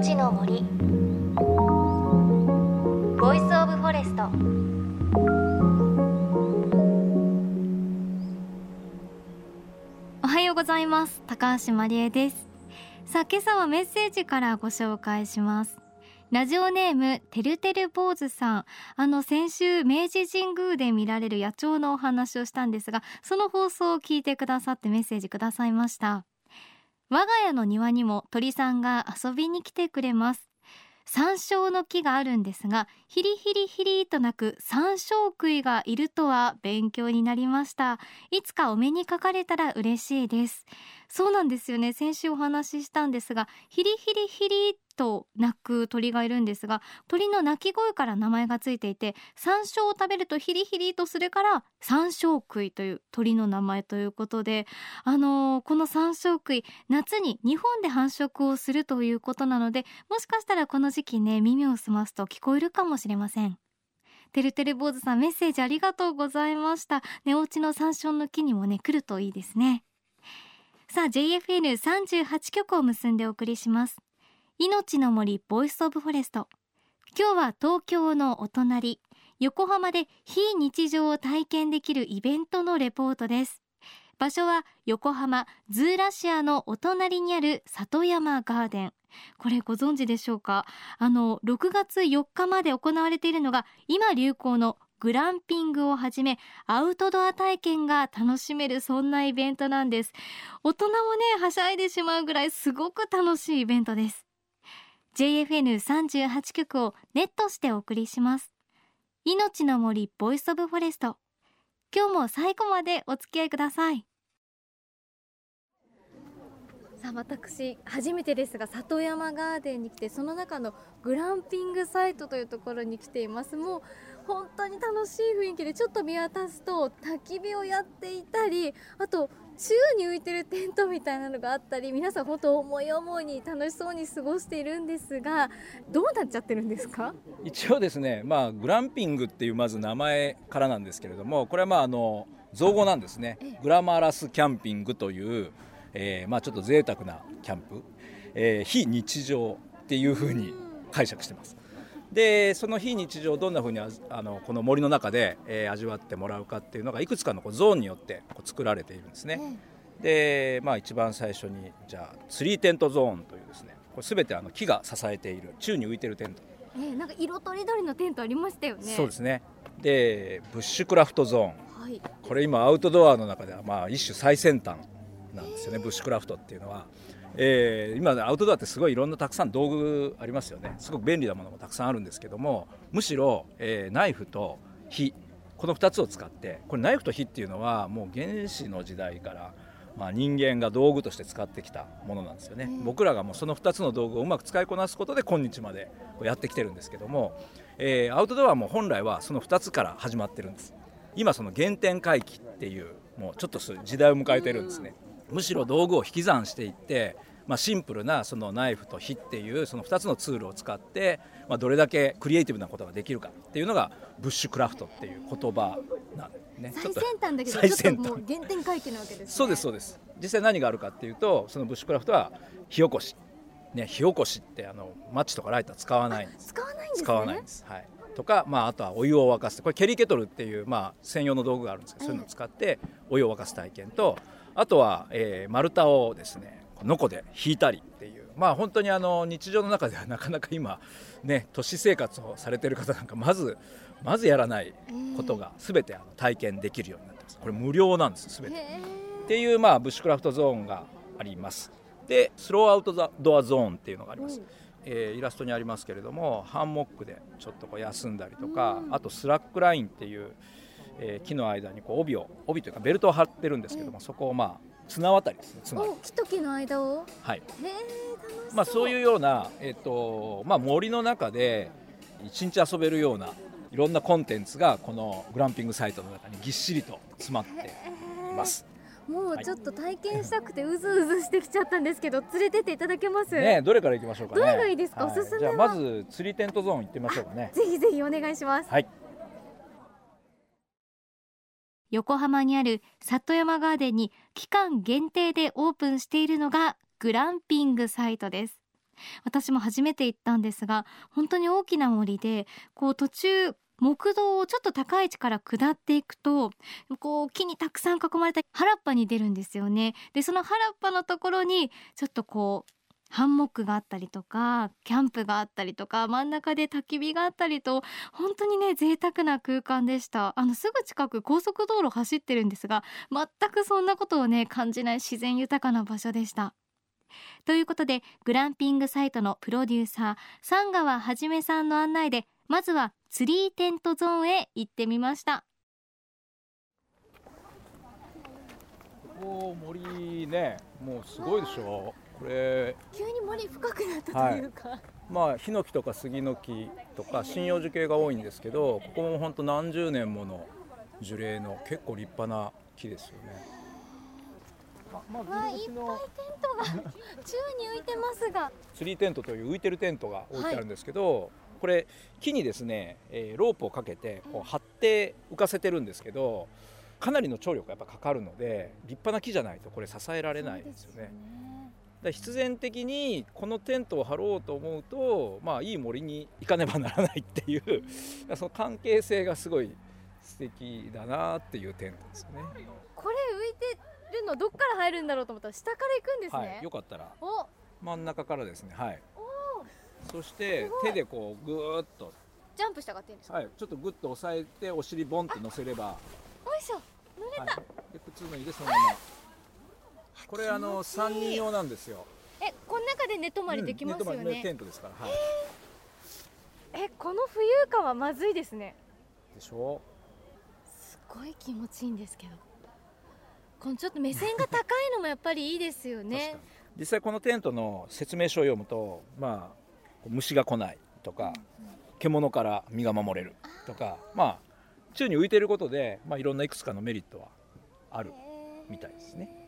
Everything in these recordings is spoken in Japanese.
命の森。ボイスオブフォレスト。おはようございます。高橋真理恵です。さあ今朝はメッセージからご紹介します。ラジオネームてるてる坊主さん。あの先週明治神宮で見られる野鳥のお話をしたんですがその放送を聞いてくださってメッセージくださいました。我が家の庭にも鳥さんが遊びに来てくれます。山椒の木があるんですがヒリヒリヒリと鳴く山椒食いがいるとは勉強になりました。いつかお目にかかれたら嬉しいです。そうなんですよね。先週お話ししたんですがヒリヒリヒリと鳴く鳥がいるんですが鳥の鳴き声から名前がついていて山椒を食べるとヒリヒリとするから山椒食いという鳥の名前ということであのー、このサンショウクイ夏に日本で繁殖をするということなのでもしかしたらこの時期ね耳を澄ますと聞こえるかもしれません。てるてる坊主さんメッセージありがとうございました。寝落ちの山椒の木にもね来るといいですね。さあ JFN38 曲を結んでお送りします。命の森ボイスオブフォレスト。今日は東京のお隣横浜で非日常を体験できるイベントのレポートです。場所は横浜ズーラシアのお隣にある里山ガーデン。これご存知でしょうか？あの6月4日まで行われているのが今流行のグランピングをはじめアウトドア体験が楽しめるそんなイベントなんです。大人もねはしゃいでしまうぐらいすごく楽しいイベントです。JFN38 局をネットしてお送りします。命の森ボイスオブフォレスト。今日も最後までお付き合いください。さあ私初めてですが里山ガーデンに来てその中のグランピングサイトというところに来ています。もう本当に楽しい雰囲気でちょっと見渡すと焚き火をやっていたりあと宙に浮いてるテントみたいなのがあったり皆さん本当思い思いに楽しそうに過ごしているんですがどうなっちゃってるんですか？一応ですね、まあ、グランピングっていうまず名前からなんですけれどもこれはまああの造語なんですね。グラマラスキャンピングという、えー、まあちょっと贅沢なキャンプ、えー、非日常っていうふうに解釈してます。でその非日常をどんなふうにあのこの森の中で、えー、味わってもらうかっていうのがいくつかのこうゾーンによってこう作られているんですね。で、まあ、一番最初にじゃあツリーテントゾーンというですねこれ全てあの木が支えている宙に浮いてるテント。えー、なんか色とりどりのテントありましたよね。そうですねでブッシュクラフトゾーン、はい、これ今アウトドアの中ではまあ一種最先端なんですよねブッシュクラフトっていうのは。えー、今アウトドアってすごいいろんなたくさん道具ありますよね。すごく便利なものもたくさんあるんですけどもむしろ、えー、ナイフと火この2つを使ってこれナイフと火っていうのはもう原始の時代から、まあ、人間が道具として使ってきたものなんですよね、僕らがもうその2つの道具をうまく使いこなすことで今日までやってきてるんですけども、えー、アウトドアも本来はその2つから始まってるんです。今その原点回帰っていうもうちょっと時代を迎えてるんですね、むしろ道具を引き算していって、まあ、シンプルなそのナイフと火っていうその2つのツールを使って、まあ、どれだけクリエイティブなことができるかっていうのがブッシュクラフトっていう言葉なんね。最先端だけど最先端。原点回帰なわけです、ね、そうですそうです。実際何があるかっていうとそのブッシュクラフトは火起こし。ね火起こしってあのマッチとかライター使わないんです。使わないんです、ね、使わないんです。はい。とか、まあ、あとはお湯を沸かす。これケリーケトルっていう、まあ、専用の道具があるんですけど、そういうのを使ってお湯を沸かす体験とあとは、えー、丸太をですねのこで引いたりっていう。まあ本当にあの日常の中ではなかなか今ね都市生活をされてる方なんかまずまずやらないことが全てあの体験できるようになってます。これ無料なんです全て。っていうまあブッシュクラフトゾーンがあります。でスローアウトドアゾーンっていうのがあります、えー、イラストにありますけれどもハンモックでちょっとこう休んだりとかあとスラックラインっていう、えー、木の間にこう帯を帯というかベルトを張ってるんですけどもそこをまあ綱渡りですね綱木と木の間を？はい。まあそういうような、えーとまあ、森の中で一日遊べるようないろんなコンテンツがこのグランピングサイトの中にぎっしりと詰まっています。もうちょっと体験したくてうずうずしてきちゃったんですけど、連れてっていただけます？ねどれから行きましょうか、ね、どれがいいですか、はい、おすすめじゃあまず釣りテントゾーン行ってみましょうかね。ぜひぜひお願いします。はい横浜にある里山ガーデンに期間限定でオープンしているのがグランピングサイトです。私も初めて行ったんですが本当に大きな森でこう途中木道をちょっと高い位置から下っていくとこう木にたくさん囲まれた原っぱに出るんですよね。でその原っぱのところにちょっとこうハンモックがあったりとかキャンプがあったりとか真ん中で焚き火があったりと本当にね贅沢な空間でした。あのすぐ近く高速道路走ってるんですが全くそんなことをね感じない自然豊かな場所でした。ということでグランピングサイトのプロデューサー三川はじめさんの案内でまずはツリーテントゾーンへ行ってみました。ここ森ねもうすごいでしょ。これ急に森深くなったというか、はい、まあヒノキとか杉の木とか針葉樹系が多いんですけどここも本当何十年もの樹齢の結構立派な木ですよね。まあ、いっぱいテントが宙に浮いてますが。ツリーテントという浮いてるテントが置いてあるんですけど、はい、これ木にですね、えー、ロープをかけてこう張って浮かせてるんですけどかなりの張力がやっぱかかるので立派な木じゃないとこれ支えられないですよね。だ必然的にこのテントを張ろうと思うと、まあ、いい森に行かねばならないっていう その関係性がすごい素敵だなっていうテントですよね。これ浮いてるのどっから入るんだろうと思ったら下から行くんですね、はい、よかったら。真ん中からですね。はい。そして手でこうぐーっと。ジャンプしたがっていいんですか？はいちょっとぐっと押さえてお尻ボンって乗せれば。おいしょ。濡れた、はい、で靴脱いでそのままこれあの三人用なんですよ。えこの中で寝泊まりできますよね、うん、テントですから。はい。えこの浮遊感はまずいですね。でしょ？すごい気持ちいいんですけど。このちょっと目線が高いのもやっぱりいいですよね。実際このテントの説明書を読むとまあ虫が来ないとか、獣から身が守れるとかまあ宙に浮いていることで、まあ、いろんないくつかのメリットはあるみたいですね。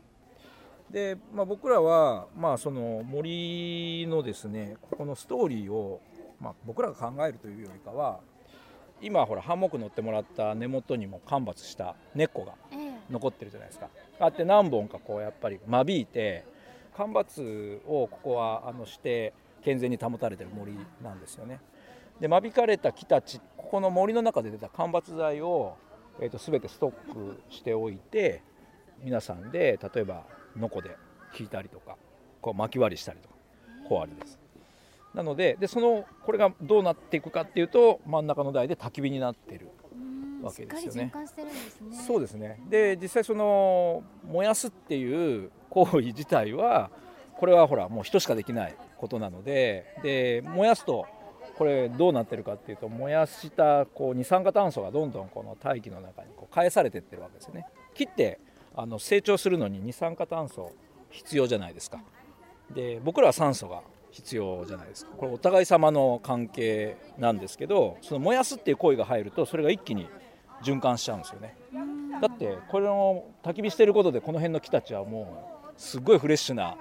で、まあ、僕らは、まあ、その森のですねここのストーリーを、まあ、僕らが考えるというよりかは今ほらハンモック乗ってもらった根元にも間伐した根っこが残ってるじゃないですか。あって何本かこうやっぱり間引いて間伐をここはあのして健全に保たれてる森なんですよね。で間引かれた木たちここの森の中で出た間伐材を、えーと、全てストックしておいて皆さんで例えばノコで引いたりとかこう巻き割りしたりとか小割りです。なのででそのこれがどうなっていくかっていうと真ん中の台で焚き火になってるわけですよね。そうですねで実際その燃やすっていう行為自体はこれはほらもう人しかできないことなのでで燃やすとこれどうなってるかっていうと燃やしたこう二酸化炭素がどんどんこの大気の中にこう返されてってるわけですよね。切ってあの成長するのに二酸化炭素必要じゃないですか。で僕らは酸素が必要じゃないですかこれお互い様の関係なんですけどその燃やすっていう行為が入るとそれが一気に循環しちゃうんですよねだってこれの焚き火してることでこの辺の木たちはもうすっごいフレッシュな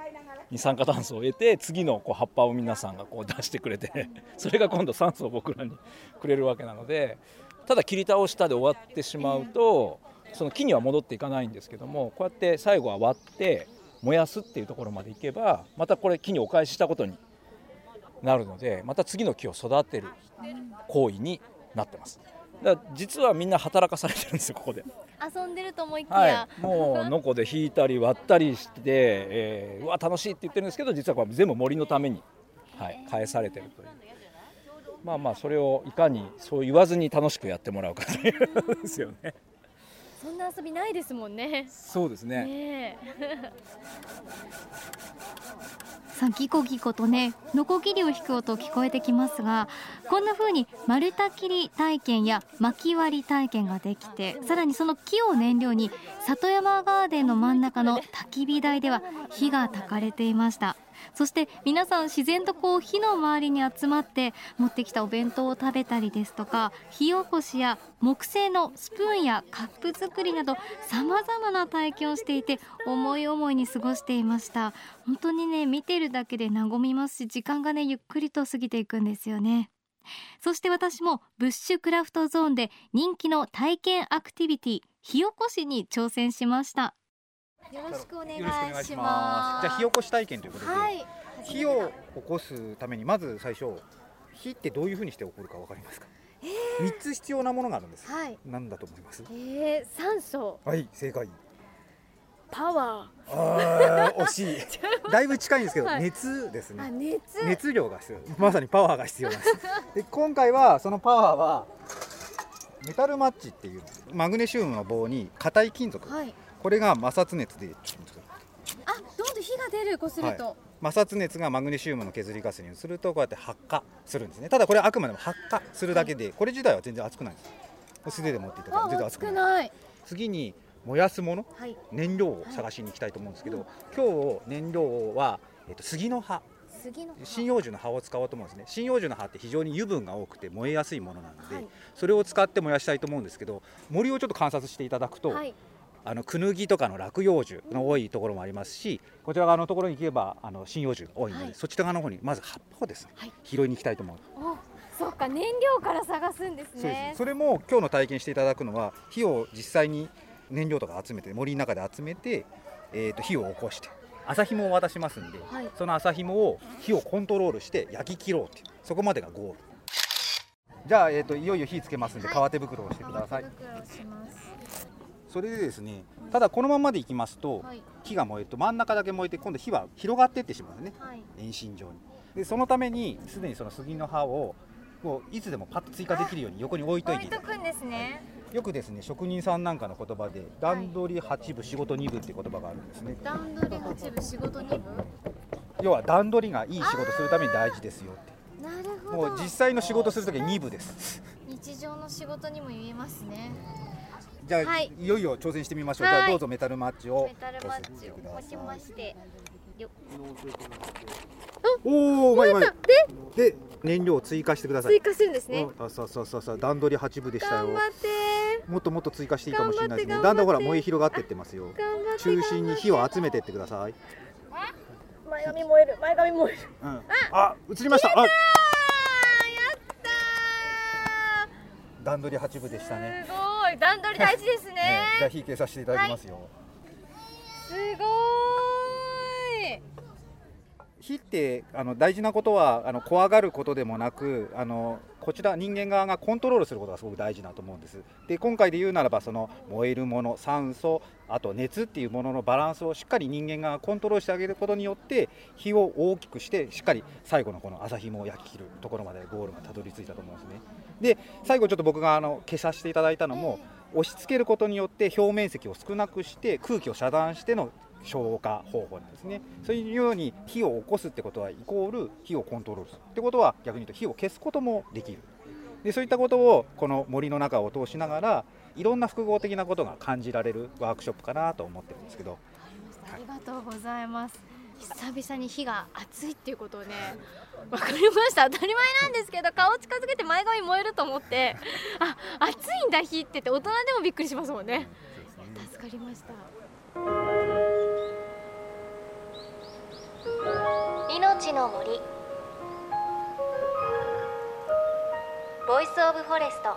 二酸化炭素を得て次のこう葉っぱを皆さんがこう出してくれて それが今度酸素を僕らにくれるわけなのでただ切り倒したで終わってしまうとその木には戻っていかないんですけどもこうやって最後は割って燃やすっていうところまでいけばまたこれ木にお返ししたことになるのでまた次の木を育てる行為になってます。だ実はみんな働かされてるんですよここで。遊んでると思いきや、はい、もうのこで引いたり割ったりして、えー、うわ楽しいって言ってるんですけど実はこれ全部森のために、はい、返されてるという。まあまあそれをいかにそう言わずに楽しくやってもらうかというですよねそんな遊びないですもんね。そうですね。ね さギコギコとねノコギリを引く音聞こえてきますがこんな風に丸太切り体験や薪割り体験ができてさらにその木を燃料に里山ガーデンの真ん中の焚き火台では火が焚かれていましたそして皆さん自然とこう火の周りに集まって持ってきたお弁当を食べたりですとか火起こしや木製のスプーンやカップ作りなどさまざまな体験をしていて思い思いに過ごしていました。本当にね見てるだけで和みますし時間がねゆっくりと過ぎていくんですよね。そして私もブッシュクラフトゾーンで人気の体験アクティビティ火起こしに挑戦しました。よろしくお願いします。じゃあ火起こし体験ということで、はい、火を起こすためにまず最初火ってどういうふうにして起こるかわかりますか、三つ必要なものがあるんです、はい。何だと思います？えー、酸素。はい正解。パワあー惜しい。だいぶ近いんですけど、はい。熱ですーあね熱。熱量が必要。まさにパワーが必要なんです。で今回はそのパワーはメタルマッチっていうマグネシウムの棒に硬い金属、はいこれが摩擦熱であどんどん火が出るこすると、摩擦熱がマグネシウムの削りガスにするとこうやって発火するんですね。ただこれはあくまでも発火するだけでこれ自体は全然熱くないんです。素手で持っていただくと全然あ熱くない。次に燃やすものはい。燃料を探しに行きたいと思うんですけど、今日燃料は、えっと杉の葉。杉の葉。針葉樹の葉を使おうと思うんですね。針葉樹の葉って非常に油分が多くて燃えやすいものなので、はいそれを使って燃やしたいと思うんですけど森をちょっと観察していただくと、はいあのクヌギとかの落葉樹の多いところもありますし、こちら側のところに行けばあの針葉樹が多いので、はい。そっち側の方にまず葉っぱをですね、はい。拾いに行きたいと思う、おそうか燃料から探すんですね。す。それも今日の体験していただくのは火を実際に燃料とか集めて森の中で集めて、えー、と火を起こして朝紐を渡しますんで、はい。その朝紐を火をコントロールして焼き切ろうっていうそこまでがゴール。じゃあ、えー、といよいよ火つけますんで、はい。革手袋をしてくださいそれでですねただこのままでいきますと、はい。火が燃えると真ん中だけ燃えて今度火は広がっていってしまうんですねはい。遠心状に。でそのためにすでにその杉の葉をこういつでもパッと追加できるように横に置いといて。いとくんですね。よくですね職人さんなんかの言葉で段取り8分仕事2分っていう言葉があるんですね。段取り八分仕事二分要は段取りがいい仕事するために大事ですよって。なるほど。もう実際の仕事するときは2部です。日常の仕事にも言えますねじゃあ、はい。い、よいよ挑戦してみましょう、はいじゃあどうぞメタルマッチをメタルマッチを持ちましてよ。おおうまいうまいで燃料を追加してください。追加するんですね。うん。あそうそうそうそう。段取り8分でしたよ。頑張って。もっともっと追加していいかもしれないですね。だんだんほら燃え広がっていってますよ。中心に火を集めていってください、前髪燃える前髪燃える。うん、あ映りました。あ。段取り8分でしたね。すごい段取り大事ですね。ねじゃあ火消させていただきますよ、すごーい。火ってあの大事なことはあの怖がることでもなくあのこちら人間側がコントロールすることがすごく大事だと思うんです。で今回で言うならばその燃えるもの酸素あと熱っていうもののバランスをしっかり人間がコントロールしてあげることによって火を大きくしてしっかり最後のこの朝紐を焼き切るところまでゴールがたどり着いたと思うんですねで最後ちょっと僕があの消させていただいたのも押し付けることによって表面積を少なくして空気を遮断しての消火方法なんですね。そういうように火を起こすってことはイコール火をコントロールする。ってことは逆に言うと火を消すこともできる。でそういったことをこの森の中を通しながらいろんな複合的なことが感じられるワークショップかなと思ってるんですけど。ありがとうございます。久々に火が熱いっていうことをねわかりました。当たり前なんですけど顔近づけて前髪燃えると思ってあ熱いんだ火ってって大人でもびっくりしますもんね。助かりました。命の森。ボイスオブフォレスト。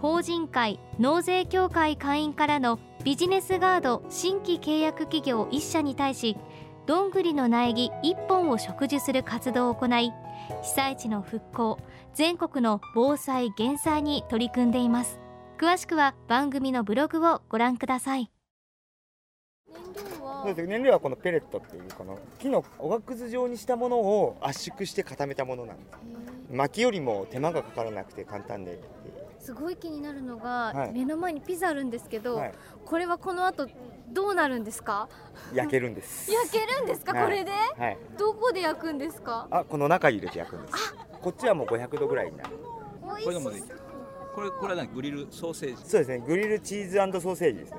法人会納税協会会員からのビジネスガード新規契約企業1社に対しどんぐりの苗木1本を植樹する活動を行い被災地の復興全国の防災減災に取り組んでいます。詳しくは番組のブログをご覧ください。燃料は燃料はこのペレットっていうこの木のおがくず状にしたものを圧縮して固めたものなんです。薪よりも手間がかからなくて簡単で、すごい気になるのが、はい。目の前にピザあるんですけど、はい、これはこの後どうなるんですか？焼けるんです。焼けるんですか、はい。これで？はい。どこで焼くんですか？あこの中入れて焼くんです。こっちはもう500度ぐらいになる。美これでもできる。これこれは何？グリルソーセージ？そうですね。グリルチーズソーセージですね。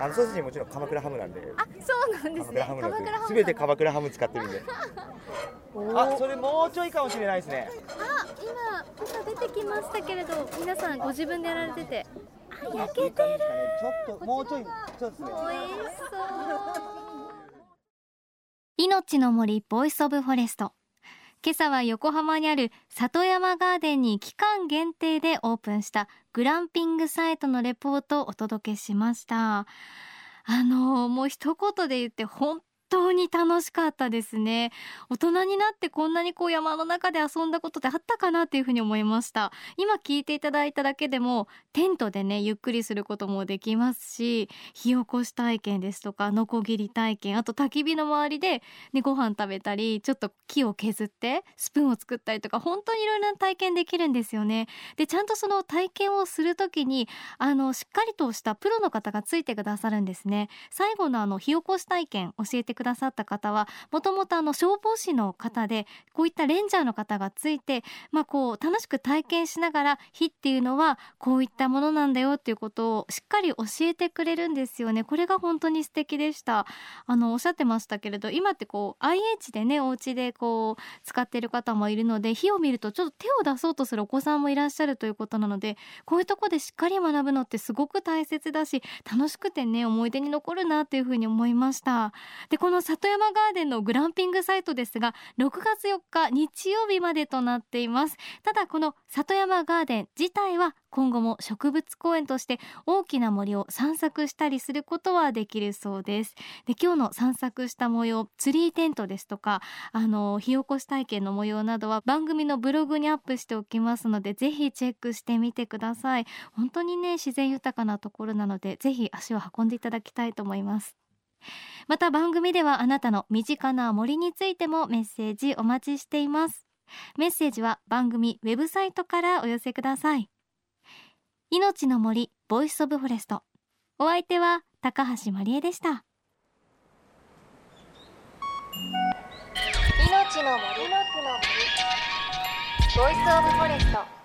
あのソーセージもちろん鎌倉ハムなんで。あそうなんですね。鎌倉ハムなんで。鎌倉ハム全て鎌倉ハム使ってるんであそれもうちょいかもしれないですね。あ今今出てきましたけれど皆さんご自分でやられてて。あ焼けてるちょっともうちょいちょっとですね。美味しそう命の森ボイスオブフォレスト。今朝は横浜にある里山ガーデンに期間限定でオープンしたグランピングサイトのレポートをお届けしました。あのもう一言で言って本当に楽しかったですね。大人になってこんなにこう山の中で遊んだことってあったかなっていうふうに思いました。今聞いていただいただけでもテントでねゆっくりすることもできますし火起こし体験ですとかノコギリ体験あと焚き火の周りで、ね、ご飯食べたりちょっと木を削ってスプーンを作ったりとか本当にいろいろな体験できるんですよね。でちゃんとその体験をする時にあのしっかりとしたプロの方がついてくださるんですね。最後のあの火起こし体験教えてくださった方はもともとあの消防士の方でこういったレンジャーの方がついてまあこう楽しく体験しながら火っていうのはこういったものなんだよっていうことをしっかり教えてくれるんですよね。これが本当に素敵でした。あのおっしゃってましたけれど今ってこう IH でねお家でこう使ってる方もいるので火を見るとちょっと手を出そうとするお子さんもいらっしゃるということなのでこういうとこでしっかり学ぶのってすごく大切だし楽しくてね思い出に残るなというふうに思いました。でこの里山ガーデンのグランピングサイトですが6月4日日曜日までとなっています。ただこの里山ガーデン自体は今後も植物公園として大きな森を散策したりすることはできるそうです。で今日の散策した模様ツリーテントですとかあの火起こし体験の模様などは番組のブログにアップしておきますのでぜひチェックしてみてください。本当にね自然豊かなところなのでぜひ足を運んでいただきたいと思います。また番組ではあなたの身近な森についてもメッセージお待ちしています。メッセージは番組ウェブサイトからお寄せください。命の森ボイスオブフォレスト。お相手は高橋真理恵でした。命の森。ボイスオブフォレスト。